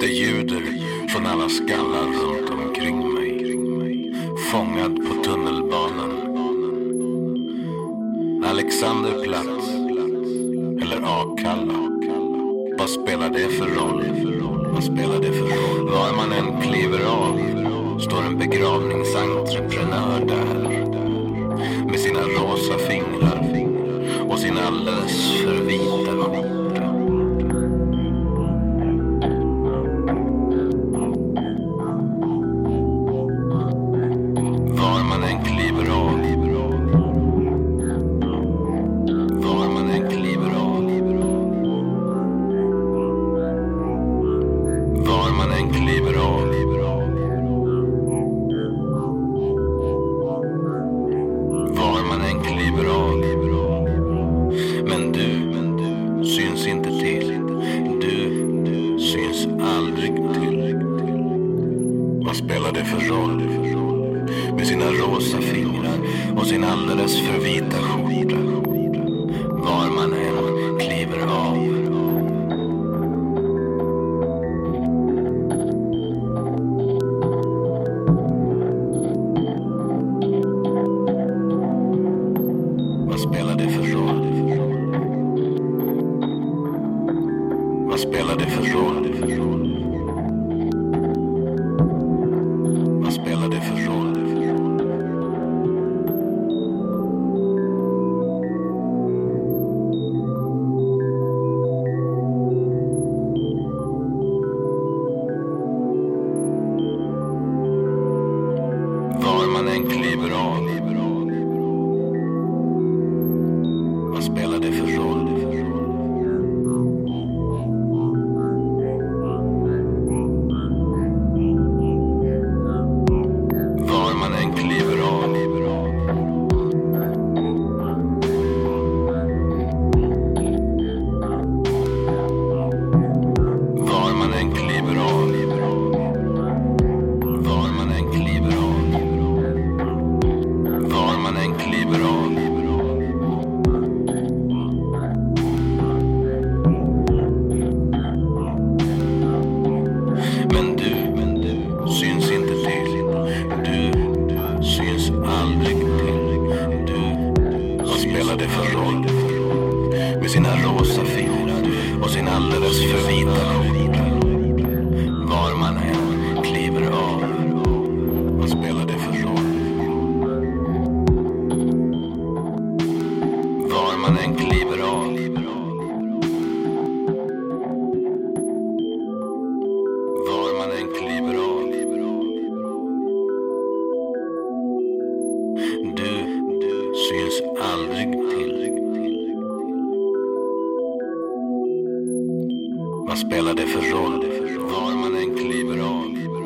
Det ljuder från alla skallar runt omkring mig. Fångad på tunnelbanan. Alexanderplatz, Eller Akalla. Vad spelar det för roll? Vad spelar det för roll? Var man än kliver av står en begravningsentreprenör där. Med sina rosa fingrar och sin alldeles Med sina rosa fingrar och sin alldeles för vita skjorta. Var man än kliver av. Vad spelar det för roll? Man än kliver av. på sin alldeles för vita Var man än kliver av, vad spelar det för roll? Var man än kliver av. Var man än kliver av. Du syns aldrig det för roll var man än kliver av?